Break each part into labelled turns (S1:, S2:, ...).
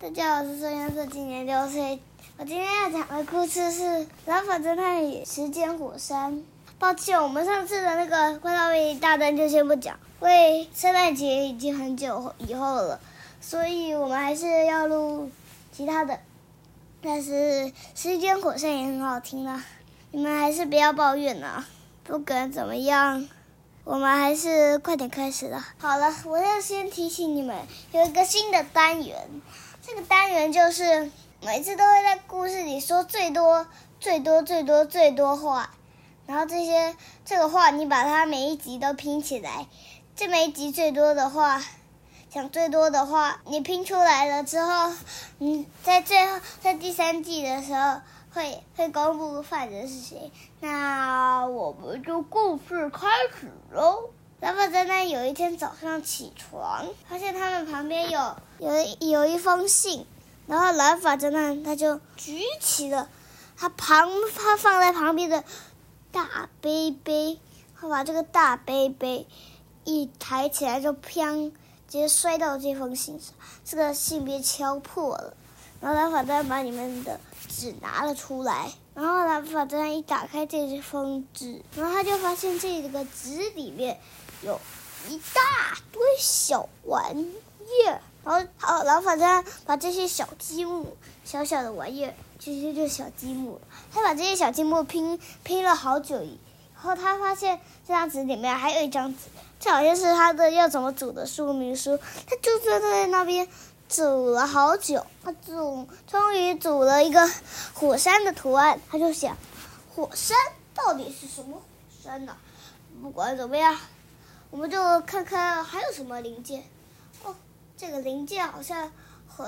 S1: 大家好，我是孙杨瑟，今年六岁。我今天要讲的故事是《蓝发侦探与时间火山》。抱歉，我们上次的那个《怪盗威力大战》就先不讲，因为圣诞节已经很久以后了，所以我们还是要录其他的。但是《时间火山》也很好听啊，你们还是不要抱怨啊。不管怎么样，我们还是快点开始了。好了，我要先提醒你们，有一个新的单元。这个单元就是每次都会在故事里说最多、最多、最多、最多话，然后这些这个话你把它每一集都拼起来，这每一集最多的话，讲最多的话，你拼出来了之后，你在最后在第三季的时候会会公布犯人是谁。那我们就故事开始喽。蓝发侦探有一天早上起床，发现他们旁边有有有一封信，然后蓝发侦探他就举起了他旁他放在旁边的大杯杯，他把这个大杯杯一抬起来就砰，直接摔到这封信上，这个信被敲破了。然后蓝发侦探把里面的纸拿了出来，然后蓝发侦探一打开这封纸，然后他就发现这个纸里面。有一大堆小玩意儿，然后好，然后反正把这些小积木、小小的玩意儿，其实就是小积木。他把这些小积木拼拼了好久，然后他发现这张纸里面还有一张纸，这好像是他的要怎么组的说明书。他就坐在那边组了好久，他组终于组了一个火山的图案。他就想，火山到底是什么火山呢？不管怎么样。我们就看看还有什么零件哦，这个零件好像很，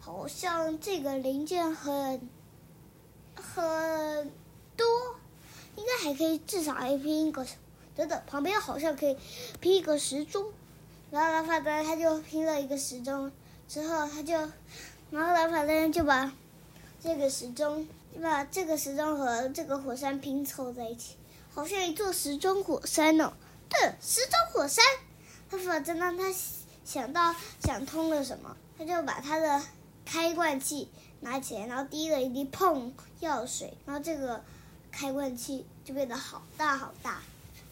S1: 好像这个零件很很多，应该还可以至少还拼一个，等等，旁边好像可以拼一个时钟，然后蓝发侦探他就拼了一个时钟，之后他就，然后蓝发侦探就把这个时钟，就把这个时钟和这个火山拼凑在一起。好像一座时钟火山哦，对，时钟火山。他反正让他想到想通了什么，他就把他的开罐器拿起来，然后滴了一滴碰药水，然后这个开罐器就变得好大好大。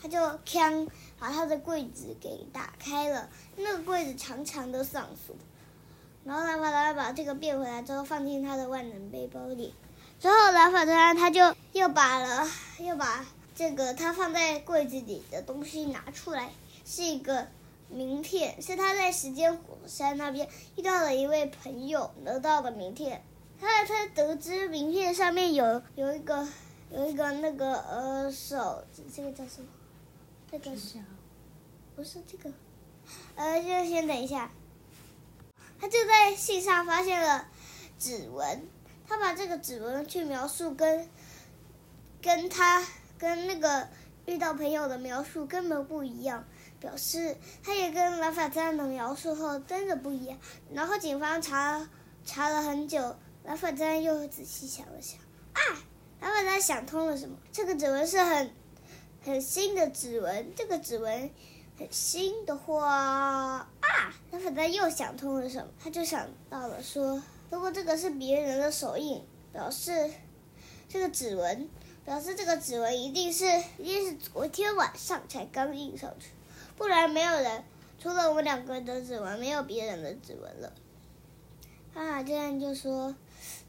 S1: 他就锵把他的柜子给打开了，那个柜子长长的上锁，然后他把他把这个变回来之后放进他的万能背包里。之后蓝发侦探他就又把了又把。这个他放在柜子里的东西拿出来，是一个名片，是他在时间火山那边遇到了一位朋友得到的名片。他他得知名片上面有有一个有一个那个呃手，这个叫什么？这个小不是这个？呃，就先等一下。他就在信上发现了指纹，他把这个指纹去描述跟跟他。跟那个遇到朋友的描述根本不一样，表示他也跟蓝发侦探的描述后真的不一样。然后警方查查了很久，蓝发侦探又仔细想了想，啊，蓝发侦探想通了什么？这个指纹是很很新的指纹，这个指纹很新的话，啊，他反正又想通了什么？他就想到了说，如果这个是别人的手印，表示这个指纹。表示这个指纹一定是一定是昨天晚上才刚印上去，不然没有人，除了我们两个的指纹，没有别人的指纹了。啊，这样就说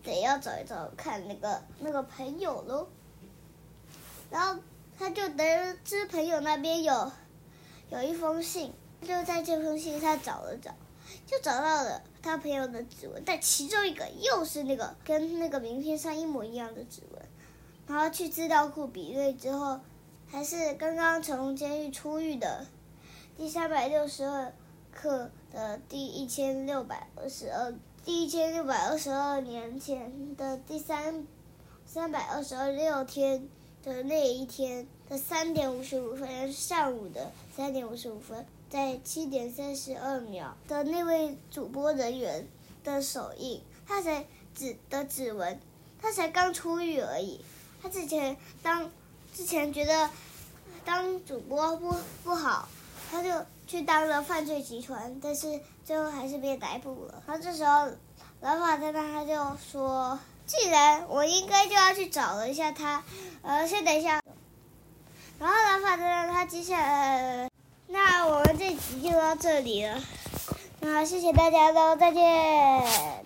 S1: 得要找一找看那个那个朋友喽。然后就得知朋友那边有有一封信，就在这封信上找了找，就找到了他朋友的指纹，但其中一个又是那个跟那个名片上一模一样的指纹。然后去资料库比对之后，还是刚刚从监狱出狱的第三百六十二课的第一千六百二十二，第一千六百二十二年前的第三三百二十二六天的那一天的三点五十五分，上午的三点五十五分，在七点三十二秒的那位主播人员的手印，他才指的指纹，他才刚出狱而已。他之前当之前觉得当主播不不好，他就去当了犯罪集团，但是最后还是被逮捕了。然后这时候蓝发侦探他就说：“既然我应该就要去找了一下他，呃，先等一下。”然后蓝发侦探他接下来，那我们这集就到这里了。那谢谢大家喽，再见。